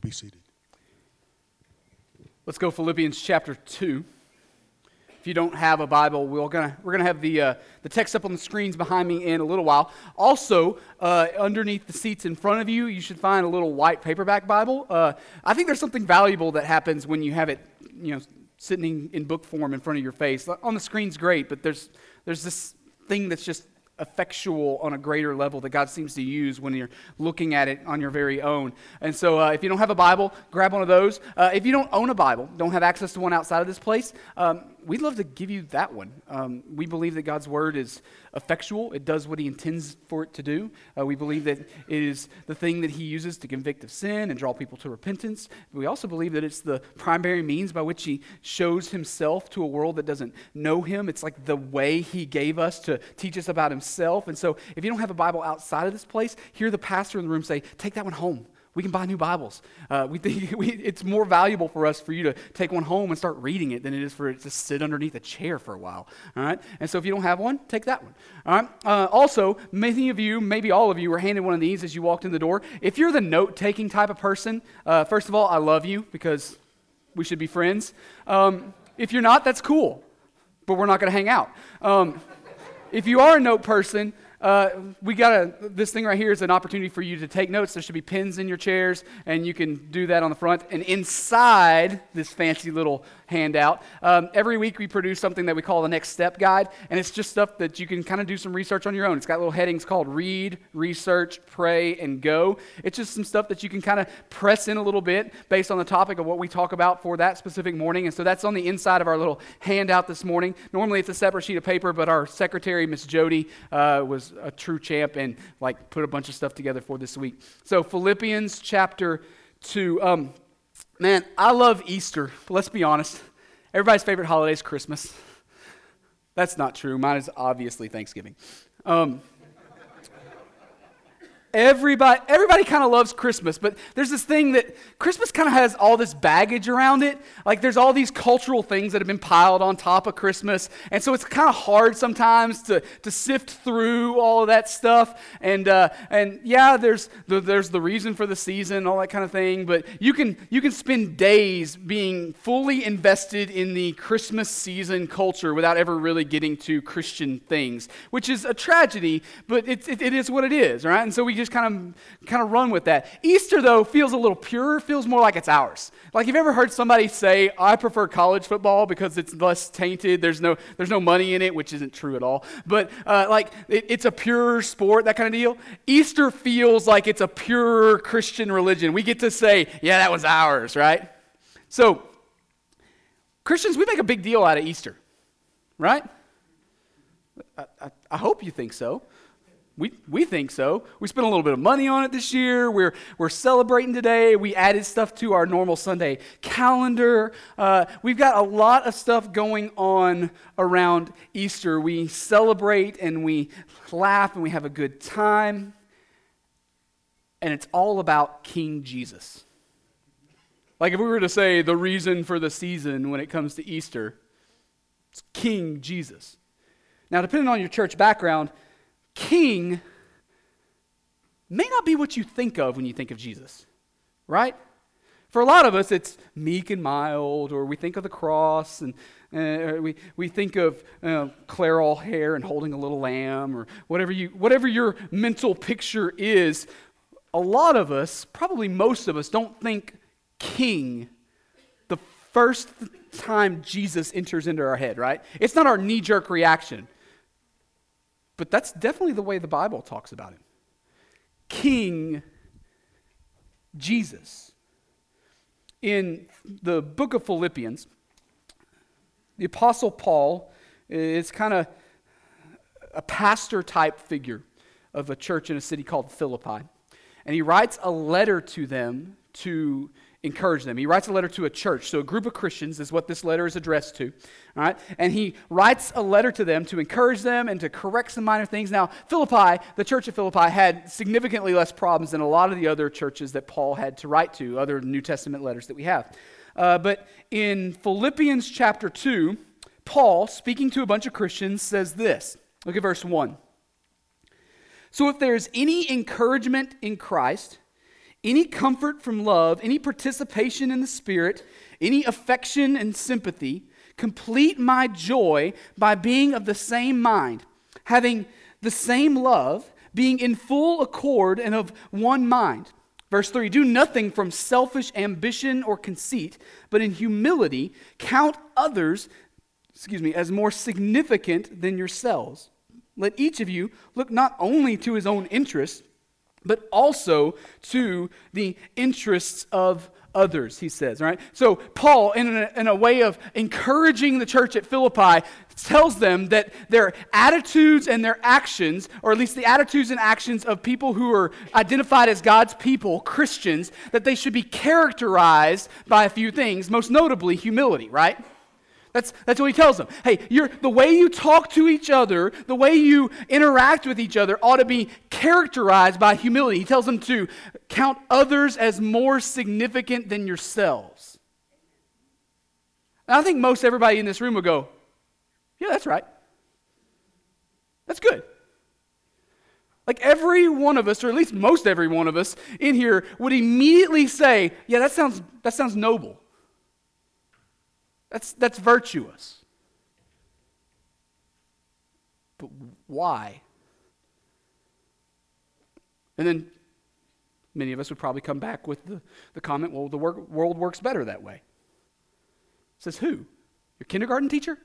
Be seated. Let's go Philippians chapter 2. If you don't have a Bible, we're going we're gonna have the, uh, the text up on the screens behind me in a little while. Also, uh, underneath the seats in front of you, you should find a little white paperback Bible. Uh, I think there's something valuable that happens when you have it, you know, sitting in book form in front of your face. On the screen's great, but there's, there's this thing that's just effectual on a greater level that God seems to use when you're looking at it on your very own. And so, uh, if you don't have a Bible, grab one of those. Uh, if you don't own a Bible, don't have access to one outside of this place, um, we'd love to give you that one. Um, we believe that God's Word is effectual, it does what He intends for it to do. Uh, we believe that it is the thing that He uses to convict of sin and draw people to repentance. We also believe that it's the primary means by which He shows Himself to a world that doesn't know Him. It's like the way He gave us to teach us about Himself. And so, if you don't have a Bible outside of this place, hear the pastor in the room say, Take that one home. We can buy new Bibles. Uh, we think we, it's more valuable for us for you to take one home and start reading it than it is for it to sit underneath a chair for a while. All right? And so if you don't have one, take that one. All right? Uh, also, many of you, maybe all of you, were handed one of these as you walked in the door. If you're the note taking type of person, uh, first of all, I love you because we should be friends. Um, if you're not, that's cool, but we're not going to hang out. Um, if you are a note person, uh, we got a, this thing right here is an opportunity for you to take notes. There should be pins in your chairs, and you can do that on the front. And inside this fancy little handout. Um, every week we produce something that we call the Next Step Guide, and it's just stuff that you can kind of do some research on your own. It's got little headings called Read, Research, Pray, and Go. It's just some stuff that you can kind of press in a little bit based on the topic of what we talk about for that specific morning. And so that's on the inside of our little handout this morning. Normally it's a separate sheet of paper, but our secretary, Miss Jody, uh, was a true champ and like put a bunch of stuff together for this week. So Philippians chapter 2. Um, Man, I love Easter, but let's be honest. Everybody's favorite holiday is Christmas. That's not true. Mine is obviously Thanksgiving. Um, Everybody, everybody kind of loves Christmas, but there's this thing that Christmas kind of has all this baggage around it. Like there's all these cultural things that have been piled on top of Christmas. And so it's kind of hard sometimes to, to sift through all of that stuff. And, uh, and yeah, there's the, there's the reason for the season, all that kind of thing. But you can, you can spend days being fully invested in the Christmas season culture without ever really getting to Christian things, which is a tragedy, but it, it, it is what it is, right? And so we just kind of kind of run with that. Easter though feels a little purer, feels more like it's ours. Like you've ever heard somebody say, "I prefer college football because it's less tainted. There's no there's no money in it," which isn't true at all. But uh, like it, it's a pure sport, that kind of deal. Easter feels like it's a pure Christian religion. We get to say, "Yeah, that was ours," right? So Christians, we make a big deal out of Easter, right? I, I, I hope you think so. We, we think so. We spent a little bit of money on it this year. We're, we're celebrating today. We added stuff to our normal Sunday calendar. Uh, we've got a lot of stuff going on around Easter. We celebrate and we laugh and we have a good time. And it's all about King Jesus. Like if we were to say the reason for the season when it comes to Easter, it's King Jesus. Now, depending on your church background, king may not be what you think of when you think of Jesus, right? For a lot of us, it's meek and mild, or we think of the cross, and uh, we, we think of uh, Clairol hair and holding a little lamb, or whatever, you, whatever your mental picture is. A lot of us, probably most of us, don't think king the first time Jesus enters into our head, right? It's not our knee jerk reaction. But that's definitely the way the Bible talks about him King Jesus. In the book of Philippians, the Apostle Paul is kind of a pastor type figure of a church in a city called Philippi. And he writes a letter to them to encourage them. He writes a letter to a church. So, a group of Christians is what this letter is addressed to. All right? And he writes a letter to them to encourage them and to correct some minor things. Now, Philippi, the church of Philippi, had significantly less problems than a lot of the other churches that Paul had to write to, other New Testament letters that we have. Uh, but in Philippians chapter 2, Paul, speaking to a bunch of Christians, says this. Look at verse 1. So, if there is any encouragement in Christ, any comfort from love, any participation in the Spirit, any affection and sympathy, complete my joy by being of the same mind, having the same love, being in full accord and of one mind. Verse 3 Do nothing from selfish ambition or conceit, but in humility count others, excuse me, as more significant than yourselves. Let each of you look not only to his own interests, but also to the interests of others, he says, right? So, Paul, in a, in a way of encouraging the church at Philippi, tells them that their attitudes and their actions, or at least the attitudes and actions of people who are identified as God's people, Christians, that they should be characterized by a few things, most notably humility, right? That's, that's what he tells them. Hey, the way you talk to each other, the way you interact with each other ought to be characterized by humility. He tells them to count others as more significant than yourselves. And I think most everybody in this room will go, yeah, that's right. That's good. Like every one of us, or at least most every one of us in here, would immediately say, yeah, that sounds, that sounds noble. That's, that's virtuous. But why? And then many of us would probably come back with the, the comment well, the work, world works better that way. Says who? Your kindergarten teacher?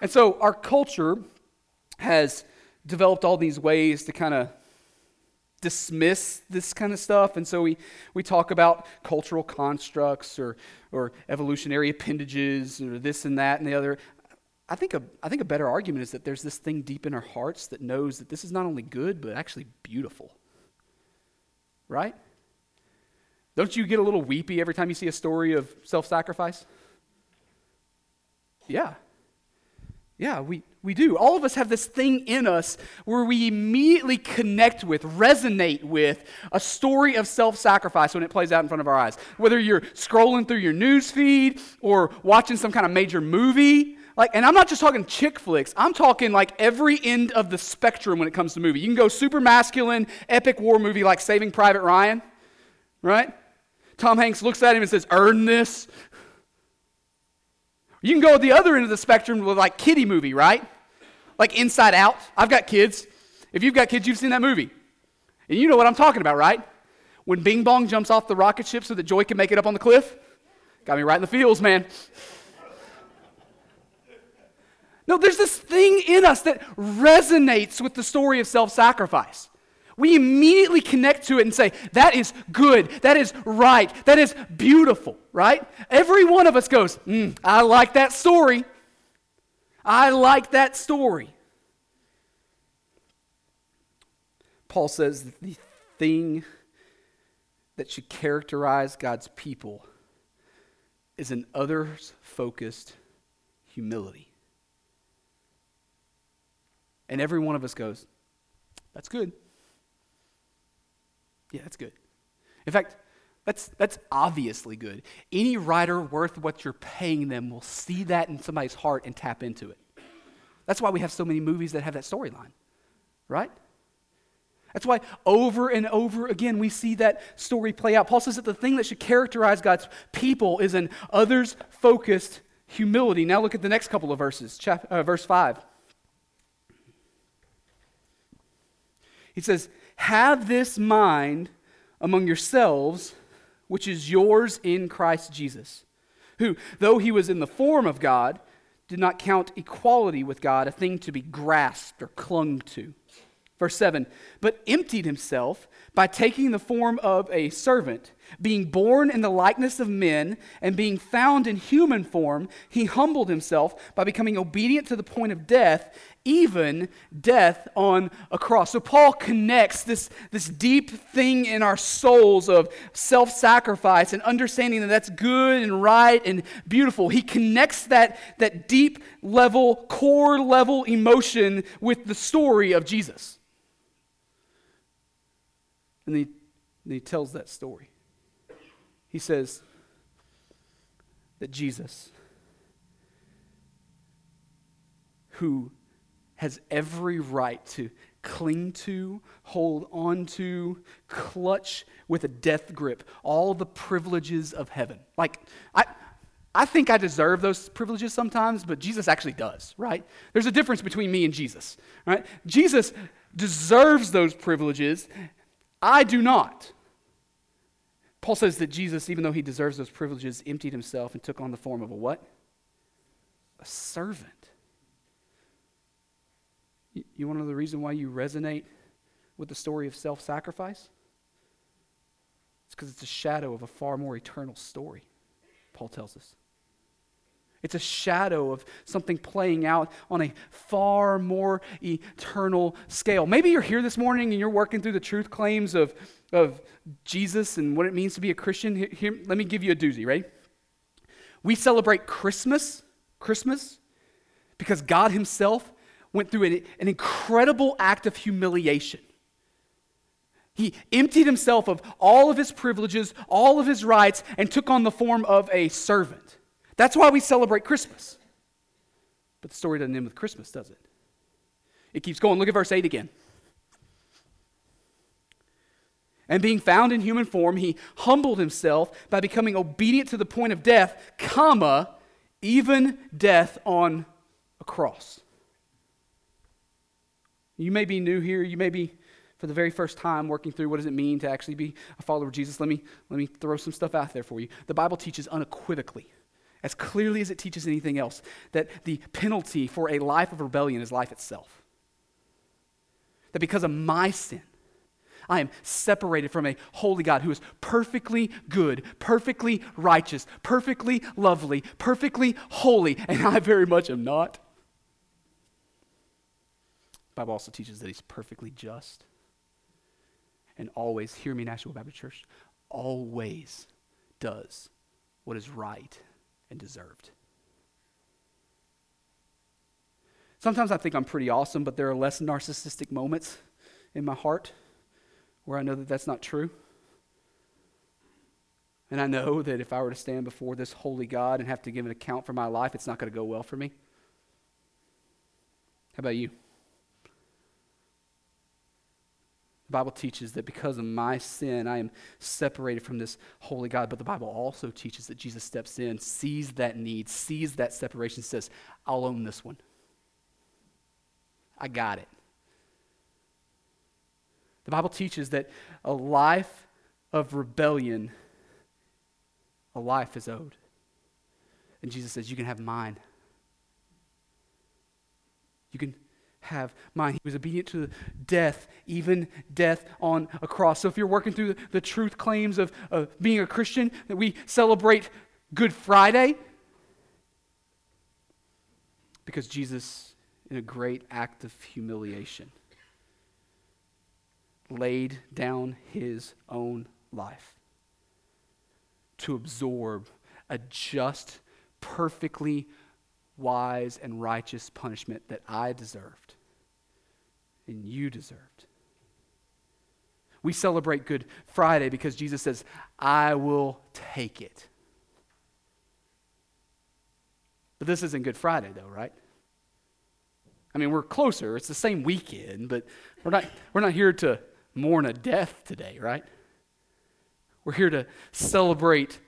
And so our culture has developed all these ways to kind of dismiss this kind of stuff. And so we, we talk about cultural constructs or, or evolutionary appendages or this and that and the other. I think, a, I think a better argument is that there's this thing deep in our hearts that knows that this is not only good, but actually beautiful. Right? Don't you get a little weepy every time you see a story of self sacrifice? Yeah. Yeah, we, we do. All of us have this thing in us where we immediately connect with, resonate with a story of self sacrifice when it plays out in front of our eyes. Whether you're scrolling through your news feed or watching some kind of major movie. Like, and I'm not just talking chick flicks, I'm talking like every end of the spectrum when it comes to movie. You can go super masculine, epic war movie like Saving Private Ryan, right? Tom Hanks looks at him and says, Earn this. You can go the other end of the spectrum with like kiddie movie, right? Like Inside Out. I've got kids. If you've got kids, you've seen that movie. And you know what I'm talking about, right? When Bing Bong jumps off the rocket ship so that Joy can make it up on the cliff. Got me right in the feels, man. No, there's this thing in us that resonates with the story of self sacrifice we immediately connect to it and say, that is good, that is right, that is beautiful, right? Every one of us goes, mm, I like that story. I like that story. Paul says the thing that should characterize God's people is an others focused humility. And every one of us goes, That's good. Yeah, that's good. In fact, that's, that's obviously good. Any writer worth what you're paying them will see that in somebody's heart and tap into it. That's why we have so many movies that have that storyline, right? That's why over and over again we see that story play out. Paul says that the thing that should characterize God's people is an others focused humility. Now look at the next couple of verses, uh, verse 5. He says, have this mind among yourselves, which is yours in Christ Jesus, who, though he was in the form of God, did not count equality with God a thing to be grasped or clung to. Verse 7 But emptied himself by taking the form of a servant, being born in the likeness of men, and being found in human form, he humbled himself by becoming obedient to the point of death, even death on a cross. So Paul connects this, this deep thing in our souls of self sacrifice and understanding that that's good and right and beautiful. He connects that, that deep level, core level emotion with the story of Jesus. And he, and he tells that story. He says that Jesus, who has every right to cling to, hold on to, clutch with a death grip all the privileges of heaven. Like, I, I think I deserve those privileges sometimes, but Jesus actually does, right? There's a difference between me and Jesus, right? Jesus deserves those privileges. I do not. Paul says that Jesus, even though he deserves those privileges, emptied himself and took on the form of a what? A servant. You, want to know the reason why you resonate with the story of self sacrifice? It's because it's a shadow of a far more eternal story, Paul tells us. It's a shadow of something playing out on a far more eternal scale. Maybe you're here this morning and you're working through the truth claims of, of Jesus and what it means to be a Christian. Here, here, let me give you a doozy, right? We celebrate Christmas, Christmas, because God Himself went through an, an incredible act of humiliation. He emptied himself of all of his privileges, all of his rights, and took on the form of a servant. That's why we celebrate Christmas. But the story doesn't end with Christmas, does it? It keeps going. Look at verse 8 again. And being found in human form, he humbled himself by becoming obedient to the point of death, comma, even death on a cross. You may be new here. You may be for the very first time working through what does it mean to actually be a follower of Jesus. Let me, let me throw some stuff out there for you. The Bible teaches unequivocally, as clearly as it teaches anything else, that the penalty for a life of rebellion is life itself. That because of my sin, I am separated from a holy God who is perfectly good, perfectly righteous, perfectly lovely, perfectly holy, and I very much am not. Bible also teaches that he's perfectly just. And always, hear me, Nashville Baptist Church, always does what is right and deserved. Sometimes I think I'm pretty awesome, but there are less narcissistic moments in my heart where I know that that's not true. And I know that if I were to stand before this holy God and have to give an account for my life, it's not going to go well for me. How about you? The Bible teaches that because of my sin, I am separated from this holy God. But the Bible also teaches that Jesus steps in, sees that need, sees that separation, says, I'll own this one. I got it. The Bible teaches that a life of rebellion, a life is owed. And Jesus says, You can have mine. You can have mine. He was obedient to death, even death on a cross. So if you're working through the, truth claims of, of being a Christian, that we celebrate Good Friday, because Jesus, in a great act of humiliation, laid down his own life to absorb a just, perfectly wise and righteous punishment that I deserved and you deserved. We celebrate Good Friday because Jesus says, I will take it. But this isn't Good Friday, though, right? I mean, we're closer. It's the same weekend, but we're not, we're not here to mourn a death today, right? We're here to celebrate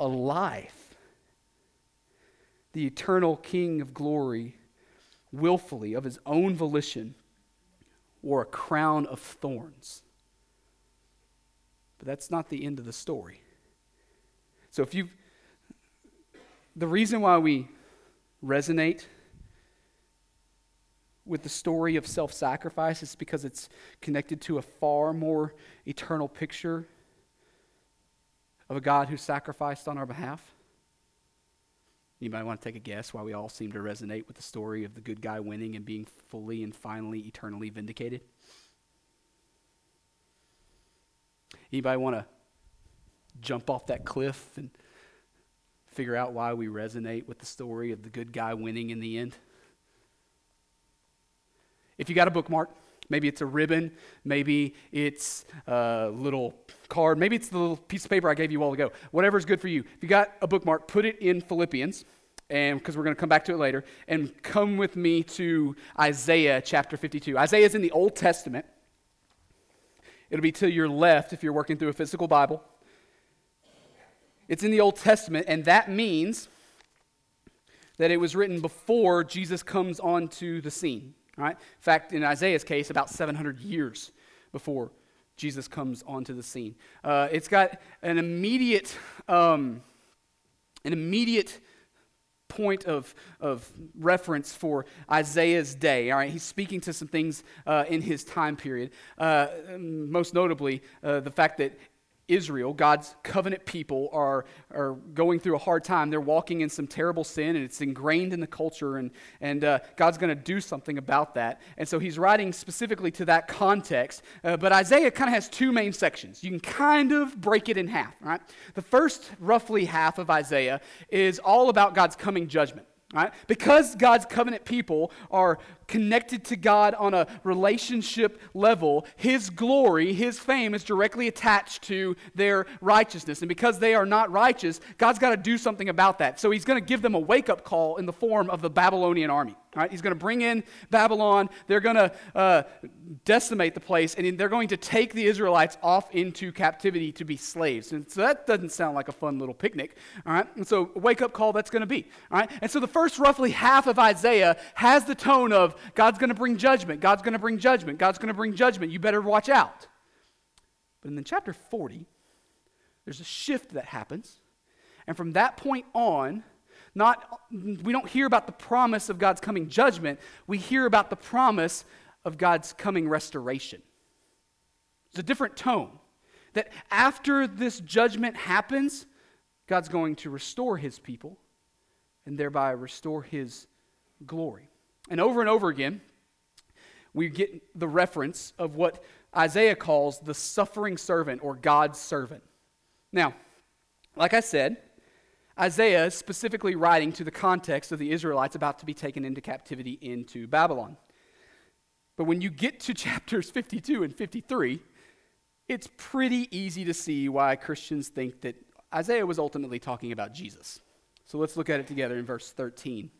a life the eternal King of glory, willfully, of his own volition, wore a crown of thorns. But that's not the end of the story. So if you the reason why we resonate with the story of self sacrifice is because it's connected to a far more eternal picture of a God who sacrificed on our behalf. Anybody want to take a guess why we all seem to resonate with the story of the good guy winning and being fully and finally eternally vindicated? Anybody want to jump off that cliff and figure out why we resonate with the story of the good guy winning in the end? If you got a bookmark, maybe it's a ribbon, maybe it's a little card, maybe it's the little piece of paper I gave you all ago. Whatever's good for you. If you got a bookmark, put it in Philippians and because we're going to come back to it later, and come with me to Isaiah chapter 52. Isaiah is in the Old Testament. It'll be to your left if you're working through a physical Bible. It's in the Old Testament, and that means that it was written before Jesus comes onto the scene. Right? In fact, in Isaiah's case, about 700 years before Jesus comes onto the scene. Uh, it's got an immediate, um, an immediate point of, of reference for Isaiah's day. All right, he's speaking to some things uh, in his time period. Uh, most notably, uh, the fact that Israel, God's covenant people, are, are going through a hard time. They're walking in some terrible sin, and it's ingrained in the culture, and, and uh, God's going to do something about that. And so he's writing specifically to that context. Uh, but Isaiah kind of has two main sections. You can kind of break it in half, right? The first, roughly half of Isaiah, is all about God's coming judgment. Right? Because God's covenant people are connected to God on a relationship level, His glory, His fame is directly attached to their righteousness. And because they are not righteous, God's got to do something about that. So He's going to give them a wake up call in the form of the Babylonian army. Right? He's going to bring in Babylon. They're going to uh, decimate the place, and they're going to take the Israelites off into captivity to be slaves. And so that doesn't sound like a fun little picnic. All right? And so, wake up call that's going to be. All right? And so, the first roughly half of Isaiah has the tone of God's going to bring judgment. God's going to bring judgment. God's going to bring judgment. You better watch out. But in the chapter 40, there's a shift that happens. And from that point on, not, we don't hear about the promise of God's coming judgment, we hear about the promise of God's coming restoration. It's a different tone. That after this judgment happens, God's going to restore his people and thereby restore his glory. And over and over again, we get the reference of what Isaiah calls the suffering servant or God's servant. Now, like I said, Isaiah is specifically writing to the context of the Israelites about to be taken into captivity into Babylon. But when you get to chapters 52 and 53, it's pretty easy to see why Christians think that Isaiah was ultimately talking about Jesus. So let's look at it together in verse 13.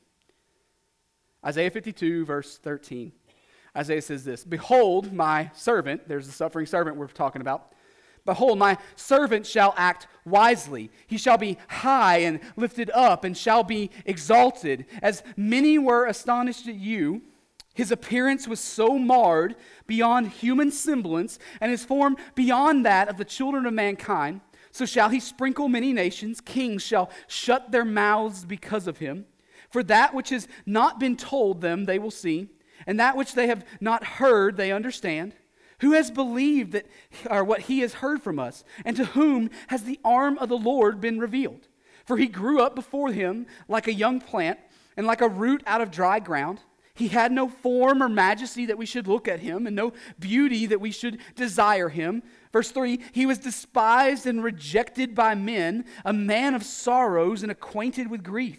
Isaiah 52, verse 13. Isaiah says this Behold, my servant, there's the suffering servant we're talking about. Behold, my servant shall act wisely. He shall be high and lifted up and shall be exalted. As many were astonished at you, his appearance was so marred beyond human semblance, and his form beyond that of the children of mankind. So shall he sprinkle many nations. Kings shall shut their mouths because of him. For that which has not been told them, they will see, and that which they have not heard, they understand. Who has believed that, or what he has heard from us? And to whom has the arm of the Lord been revealed? For he grew up before him like a young plant and like a root out of dry ground. He had no form or majesty that we should look at him, and no beauty that we should desire him. Verse 3 He was despised and rejected by men, a man of sorrows and acquainted with grief.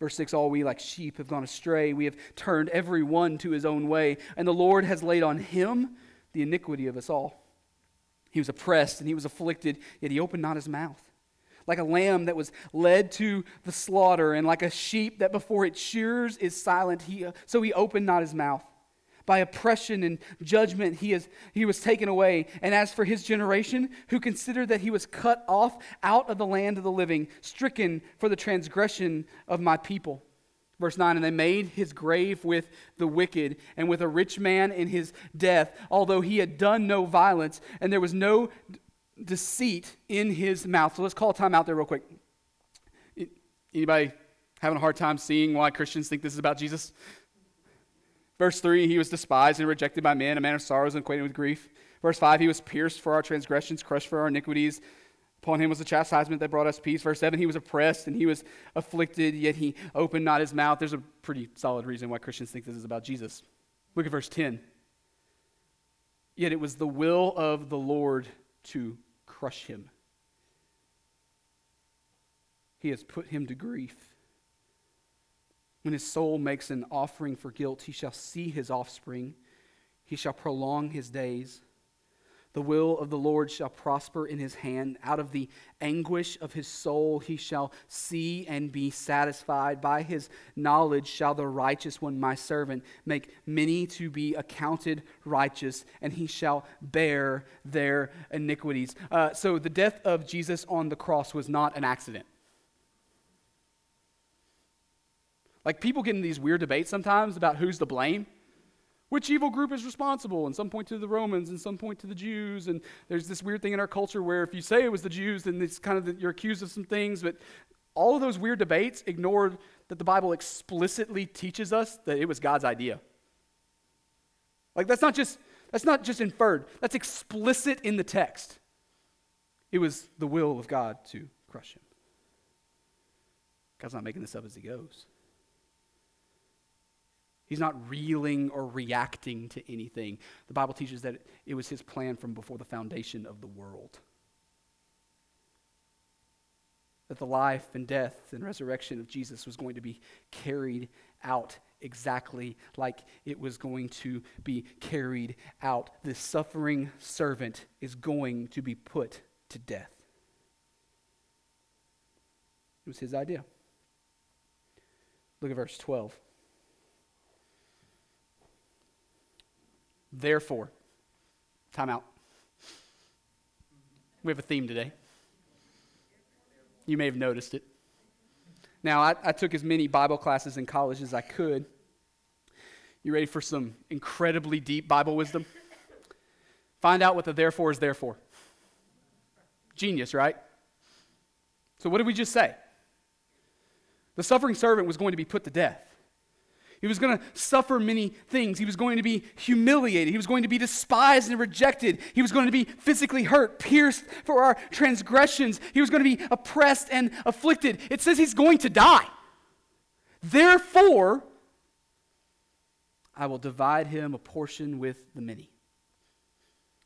Verse 6 All we like sheep have gone astray. We have turned every one to his own way, and the Lord has laid on him the iniquity of us all. He was oppressed and he was afflicted, yet he opened not his mouth. Like a lamb that was led to the slaughter, and like a sheep that before its shears is silent, he, so he opened not his mouth. By oppression and judgment he, is, he was taken away. And as for his generation, who considered that he was cut off out of the land of the living, stricken for the transgression of my people. Verse 9, and they made his grave with the wicked and with a rich man in his death, although he had done no violence and there was no deceit in his mouth. So let's call time out there real quick. Anybody having a hard time seeing why Christians think this is about Jesus? Verse 3, he was despised and rejected by men, a man of sorrows and acquainted with grief. Verse 5, he was pierced for our transgressions, crushed for our iniquities. Upon him was the chastisement that brought us peace. Verse 7 He was oppressed and he was afflicted, yet he opened not his mouth. There's a pretty solid reason why Christians think this is about Jesus. Look at verse 10. Yet it was the will of the Lord to crush him. He has put him to grief. When his soul makes an offering for guilt, he shall see his offspring. He shall prolong his days. The will of the Lord shall prosper in his hand. Out of the anguish of his soul he shall see and be satisfied. By his knowledge shall the righteous one, my servant, make many to be accounted righteous, and he shall bear their iniquities. Uh, so the death of Jesus on the cross was not an accident. Like people get in these weird debates sometimes about who's to blame. Which evil group is responsible? And some point to the Romans, and some point to the Jews. And there's this weird thing in our culture where if you say it was the Jews, then it's kind of the, you're accused of some things. But all of those weird debates ignore that the Bible explicitly teaches us that it was God's idea. Like that's not just that's not just inferred. That's explicit in the text. It was the will of God to crush him. God's not making this up as he goes. He's not reeling or reacting to anything. The Bible teaches that it was his plan from before the foundation of the world. That the life and death and resurrection of Jesus was going to be carried out exactly like it was going to be carried out. The suffering servant is going to be put to death. It was his idea. Look at verse 12. Therefore, time out. We have a theme today. You may have noticed it. Now, I, I, took as many Bible classes in college as I could. You ready for some incredibly deep Bible wisdom? Find out what the therefore is there for. Genius, right? So, what did we just say? The suffering servant was going to be put to death. He was going to suffer many things. He was going to be humiliated. He was going to be despised and rejected. He was going to be physically hurt, pierced for our transgressions. He was going to be oppressed and afflicted. It says he's going to die. Therefore, I will divide him a portion with the many,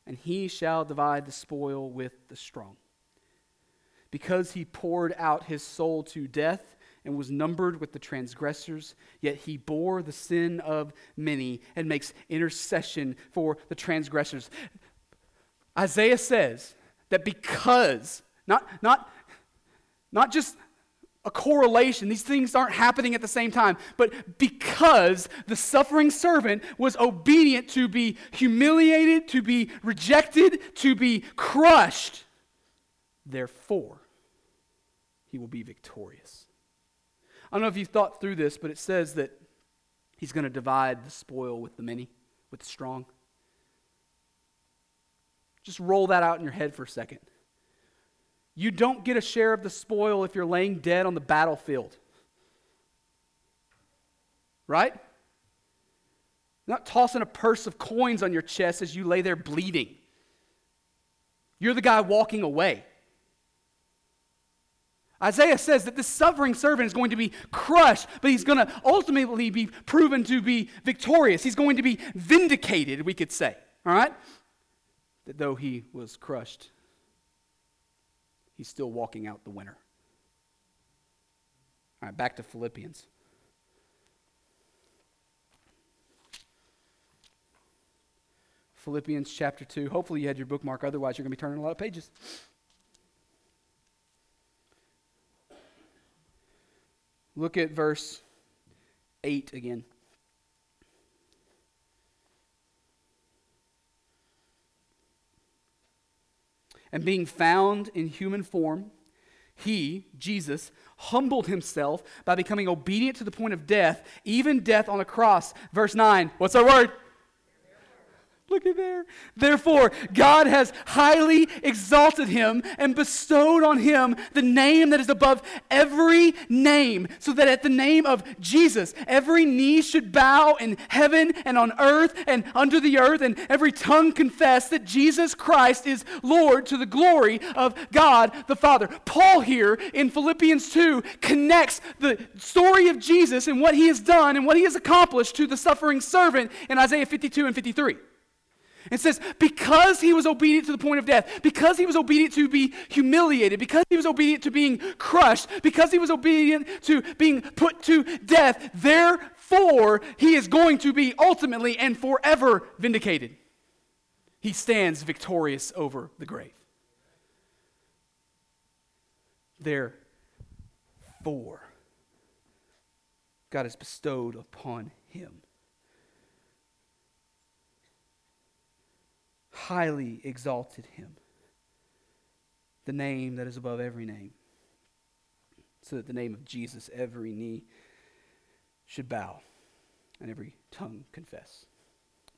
and he shall divide the spoil with the strong. Because he poured out his soul to death, and was numbered with the transgressors, yet he bore the sin of many and makes intercession for the transgressors. Isaiah says that because, not, not, not just a correlation, these things aren't happening at the same time, but because the suffering servant was obedient to be humiliated, to be rejected, to be crushed, therefore he will be victorious. I don't know if you've thought through this, but it says that he's going to divide the spoil with the many, with the strong. Just roll that out in your head for a second. You don't get a share of the spoil if you're laying dead on the battlefield. Right? not tossing a purse of coins on your chest as you lay there bleeding. You're the guy walking away. Isaiah says that this suffering servant is going to be crushed, but he's going to ultimately be proven to be victorious. He's going to be vindicated, we could say. All right? That though he was crushed, he's still walking out the winner. All right, back to Philippians. Philippians chapter 2. Hopefully, you had your bookmark. Otherwise, you're going to be turning a lot of pages. Look at verse 8 again. And being found in human form, he, Jesus, humbled himself by becoming obedient to the point of death, even death on a cross. Verse 9, what's our word? Look at there. Therefore, God has highly exalted him and bestowed on him the name that is above every name, so that at the name of Jesus, every knee should bow in heaven and on earth and under the earth, and every tongue confess that Jesus Christ is Lord to the glory of God the Father. Paul here in Philippians 2 connects the story of Jesus and what he has done and what he has accomplished to the suffering servant in Isaiah 52 and 53. It says, because he was obedient to the point of death, because he was obedient to be humiliated, because he was obedient to being crushed, because he was obedient to being put to death, therefore he is going to be ultimately and forever vindicated. He stands victorious over the grave. Therefore, God has bestowed upon him highly exalted him, the name that is above every name, so that the name of Jesus every knee should bow and every tongue confess.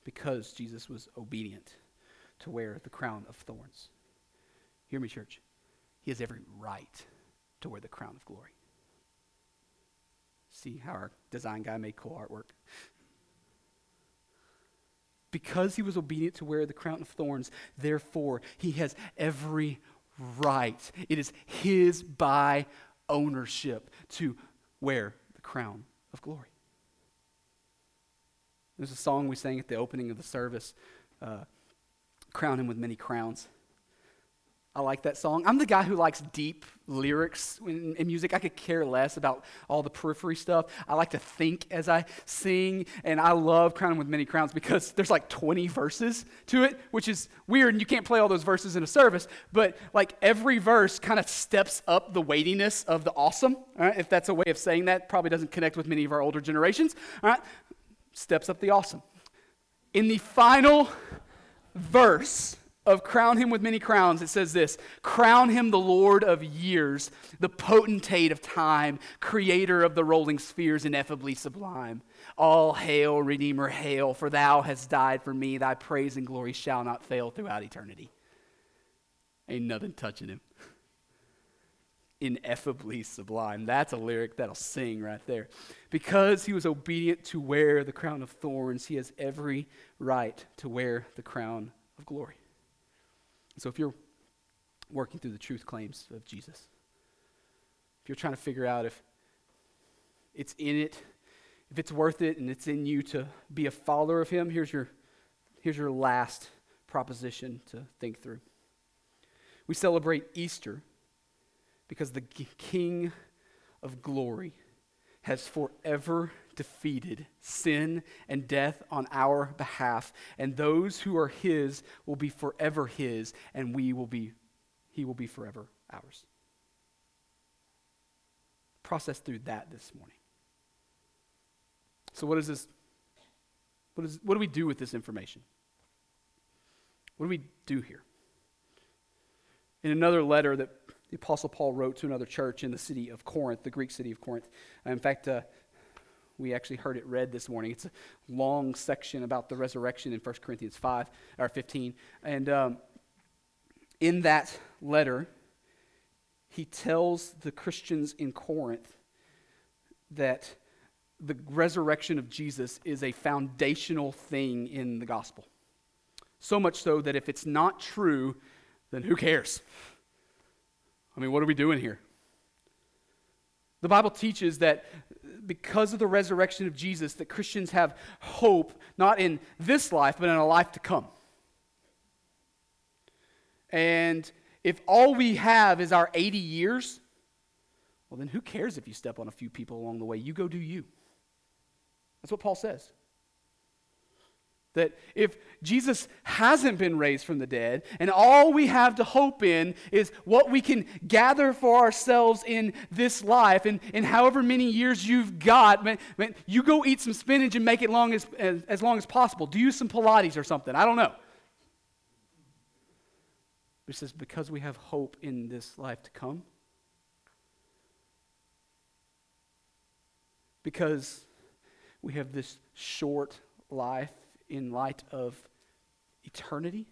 Because Jesus was obedient to wear the crown of thorns. Hear me, church. He has every right to wear the crown of glory. See how our design guy made cool artwork? Because he was obedient to wear the crown of thorns, therefore, he has every right. It is his by ownership to wear the crown of glory. There's a song we sang at the opening of the service uh, Crown Him with Many Crowns. I like that song. I'm the guy who likes deep lyrics in, in, music. I could care less about all the periphery stuff. I like to think as I sing, and I love Crown Him with Many Crowns because there's like 20 verses to it, which is weird, and you can't play all those verses in a service, but like every verse kind of steps up the weightiness of the awesome. Right? If that's a way of saying that, probably doesn't connect with many of our older generations. All right? Steps up the awesome. In the final verse, of crown him with many crowns, it says this Crown him the Lord of years, the potentate of time, creator of the rolling spheres, ineffably sublime. All hail, Redeemer, hail, for thou hast died for me. Thy praise and glory shall not fail throughout eternity. Ain't nothing touching him. Ineffably sublime. That's a lyric that'll sing right there. Because he was obedient to wear the crown of thorns, he has every right to wear the crown of glory. So if you're working through the truth claims of Jesus, if you're trying to figure out if it's in it, if it's worth it and it's in you to be a follower of him, here's your, here's your last proposition to think through. We celebrate Easter because the King of glory has forever defeated sin and death on our behalf, and those who are his will be forever his, and we will be, he will be forever ours. Process through that this morning. So, what is this? What, is, what do we do with this information? What do we do here? In another letter that the Apostle Paul wrote to another church in the city of Corinth, the Greek city of Corinth. in fact, uh, we actually heard it read this morning. It's a long section about the resurrection in 1 Corinthians 5 or 15. And um, in that letter, he tells the Christians in Corinth that the resurrection of Jesus is a foundational thing in the gospel. So much so that if it's not true, then who cares? I mean, what are we doing here? The Bible teaches that because of the resurrection of Jesus, that Christians have hope not in this life, but in a life to come. And if all we have is our 80 years, well, then who cares if you step on a few people along the way? You go do you. That's what Paul says. That if Jesus hasn't been raised from the dead, and all we have to hope in is what we can gather for ourselves in this life, and, and however many years you've got, man, man, you go eat some spinach and make it long as, as, as long as possible. Do some Pilates or something. I don't know. But it says, because we have hope in this life to come, because we have this short life in light of eternity,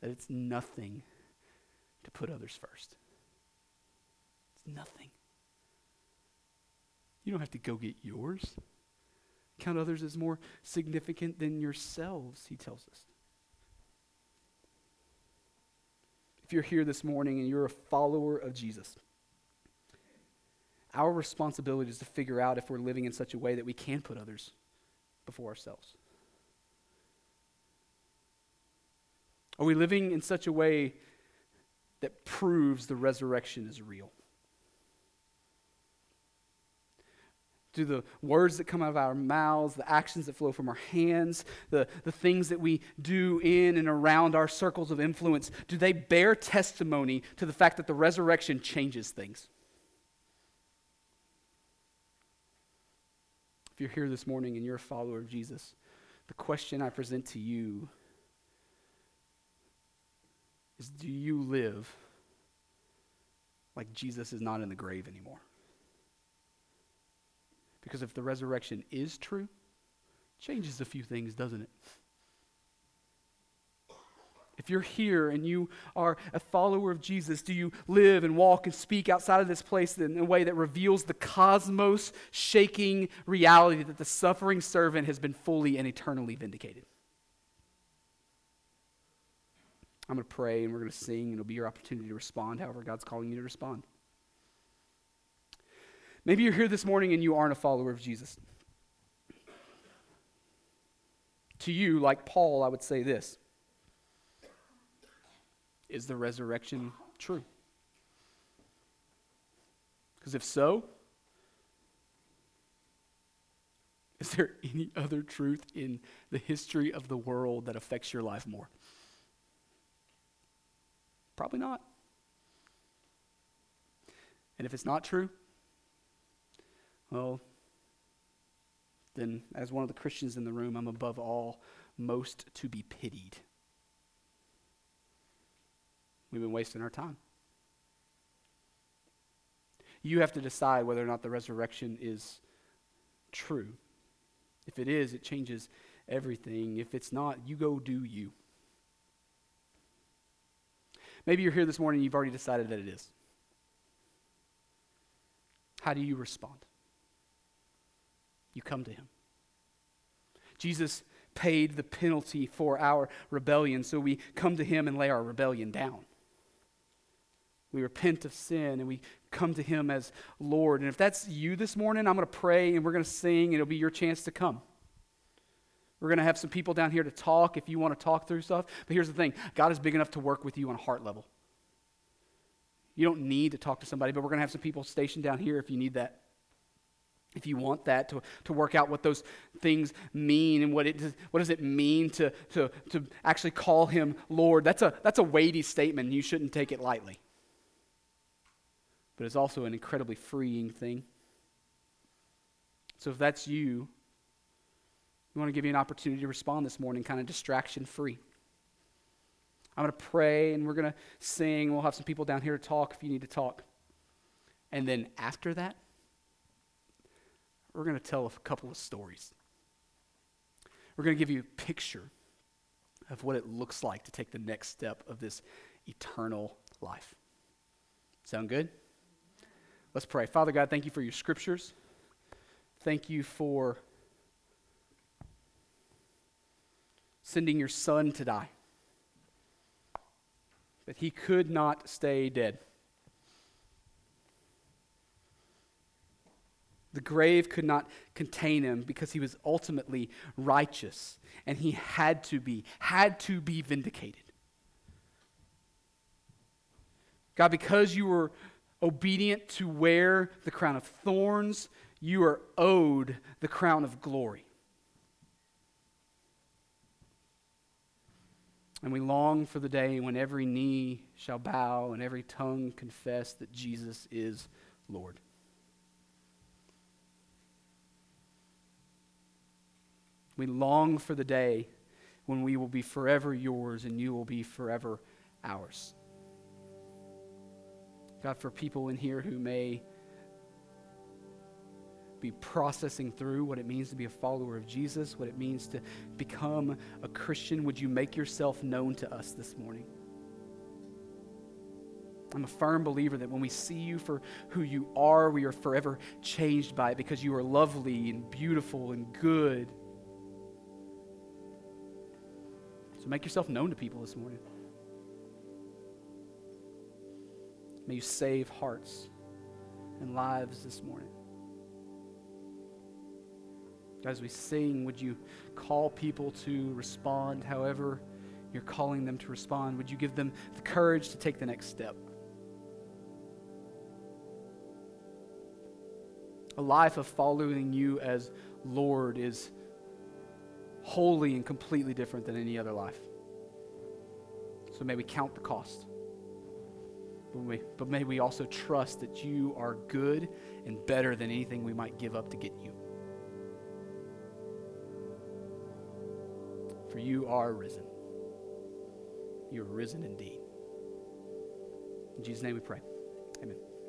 that it's nothing to put others first. It's nothing. You don't have to go get yours. Count others as more significant than yourselves, he tells us. If you're here this morning and you're a follower of Jesus, our responsibility is to figure out if we're living in such a way that we can put others before ourselves. Are we living in such a way that proves the resurrection is real? Do the words that come out of our mouths, the actions that flow from our hands, the, the things that we do in and around our circles of influence, do they bear testimony to the fact that the resurrection changes things? You're here this morning and you're a follower of Jesus, the question I present to you is do you live like Jesus is not in the grave anymore? Because if the resurrection is true, changes a few things, doesn't it? If you're here and you are a follower of Jesus, do you live and walk and speak outside of this place in a way that reveals the cosmos shaking reality that the suffering servant has been fully and eternally vindicated? I'm going to pray and we're going to sing, and it'll be your opportunity to respond however God's calling you to respond. Maybe you're here this morning and you aren't a follower of Jesus. To you, like Paul, I would say this Is the resurrection true? Because if so, is there any other truth in the history of the world that affects your life more? Probably not. And if it's not true, well, then, as one of the Christians in the room, I'm above all most to be pitied. We've been wasting our time. You have to decide whether or not the resurrection is true. If it is, it changes everything. If it's not, you go do you. Maybe you're here this morning and you've already decided that it is. How do you respond? You come to him. Jesus paid the penalty for our rebellion, so we come to him and lay our rebellion down. We repent of sin and we come to him as Lord. And if that's you this morning, I'm going to pray and we're going to sing, and it'll be your chance to come. We're going to have some people down here to talk if you want to talk through stuff. But here's the thing God is big enough to work with you on a heart level. You don't need to talk to somebody, but we're going to have some people stationed down here if you need that. If you want that to, to work out what those things mean and what, it does, what does it mean to, to, to actually call him Lord, that's a, that's a weighty statement. You shouldn't take it lightly. But it's also an incredibly freeing thing. So if that's you, we want to give you an opportunity to respond this morning, kind of distraction free. I'm going to pray and we're going to sing. We'll have some people down here to talk if you need to talk. And then after that, we're going to tell a couple of stories. We're going to give you a picture of what it looks like to take the next step of this eternal life. Sound good? Let's pray. Father God, thank you for your scriptures. Thank you for sending your son to die. But he could not stay dead. The grave could not contain him because he was ultimately righteous and he had to be, had to be vindicated. God, because you were obedient to wear the crown of thorns, you are owed the crown of glory. And we long for the day when every knee shall bow and every tongue confess that Jesus is Lord. We long for the day when we will be forever yours and you will be forever ours. God, for people in here who may be processing through what it means to be a follower of Jesus, what it means to become a Christian. Would you make yourself known to us this morning? I'm a firm believer that when we see you for who you are, we are forever changed by it because you are lovely and beautiful and good. So make yourself known to people this morning. May you save hearts and lives this morning. As we sing, would you call people to respond however you're calling them to respond? Would you give them the courage to take the next step? A life of following you as Lord is wholly and completely different than any other life. So may we count the cost. But, may we also trust that you are good and better than anything we might give up to get you. For you are risen. You are risen indeed. In Jesus' name we pray. Amen.